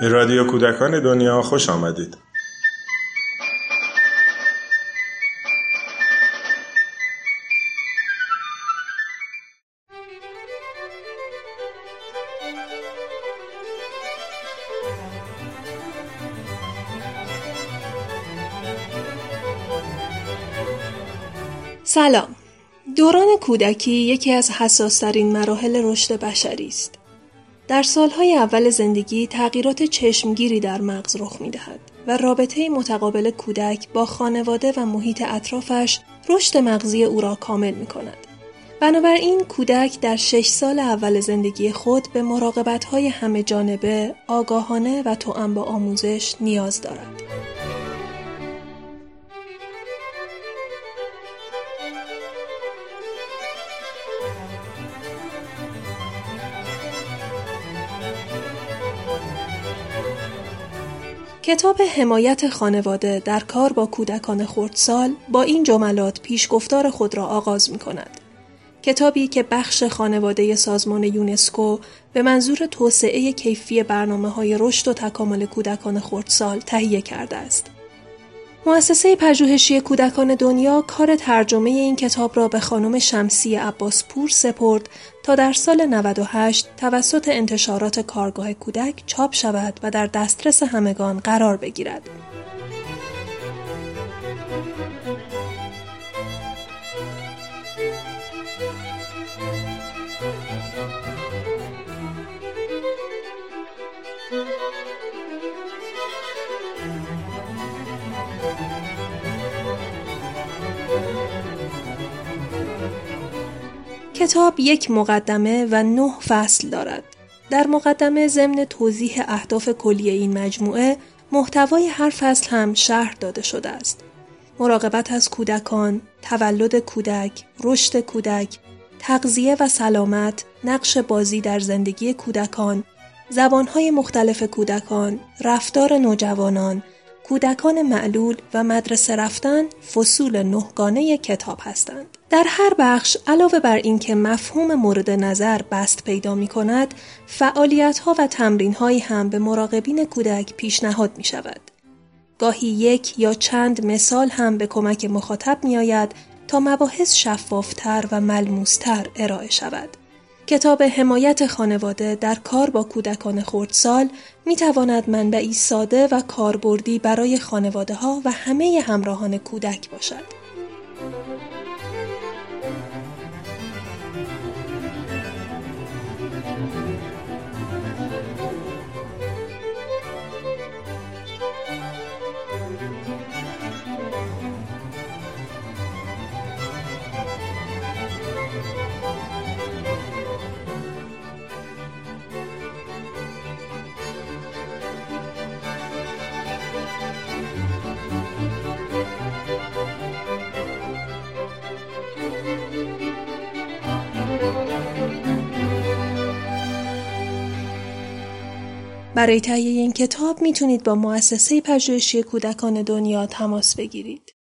به رادیو کودکان دنیا خوش آمدید. سلام دوران کودکی یکی از حساسترین مراحل رشد بشری است در سالهای اول زندگی تغییرات چشمگیری در مغز رخ می دهد و رابطه متقابل کودک با خانواده و محیط اطرافش رشد مغزی او را کامل می کند. بنابراین کودک در شش سال اول زندگی خود به مراقبت های همه جانبه، آگاهانه و توأم با آموزش نیاز دارد. کتاب حمایت خانواده در کار با کودکان خردسال با این جملات پیشگفتار خود را آغاز می کند. کتابی که بخش خانواده سازمان یونسکو به منظور توسعه کیفی برنامه های رشد و تکامل کودکان خردسال تهیه کرده است. مؤسسه پژوهشی کودکان دنیا کار ترجمه این کتاب را به خانم شمسی عباس پور سپرد تا در سال 98 توسط انتشارات کارگاه کودک چاپ شود و در دسترس همگان قرار بگیرد. کتاب یک مقدمه و نه فصل دارد. در مقدمه ضمن توضیح اهداف کلی این مجموعه محتوای هر فصل هم شهر داده شده است. مراقبت از کودکان، تولد کودک، رشد کودک، تغذیه و سلامت، نقش بازی در زندگی کودکان، زبانهای مختلف کودکان، رفتار نوجوانان، کودکان معلول و مدرسه رفتن فصول نهگانه کتاب هستند. در هر بخش علاوه بر اینکه مفهوم مورد نظر بست پیدا می کند، فعالیت ها و تمرین هایی هم به مراقبین کودک پیشنهاد می شود. گاهی یک یا چند مثال هم به کمک مخاطب می آید تا مباحث شفافتر و ملموستر ارائه شود. کتاب حمایت خانواده در کار با کودکان خردسال می تواند منبعی ساده و کاربردی برای خانواده ها و همه همراهان کودک باشد. برای تهیه این کتاب می‌تونید با مؤسسه پژوهشی کودکان دنیا تماس بگیرید.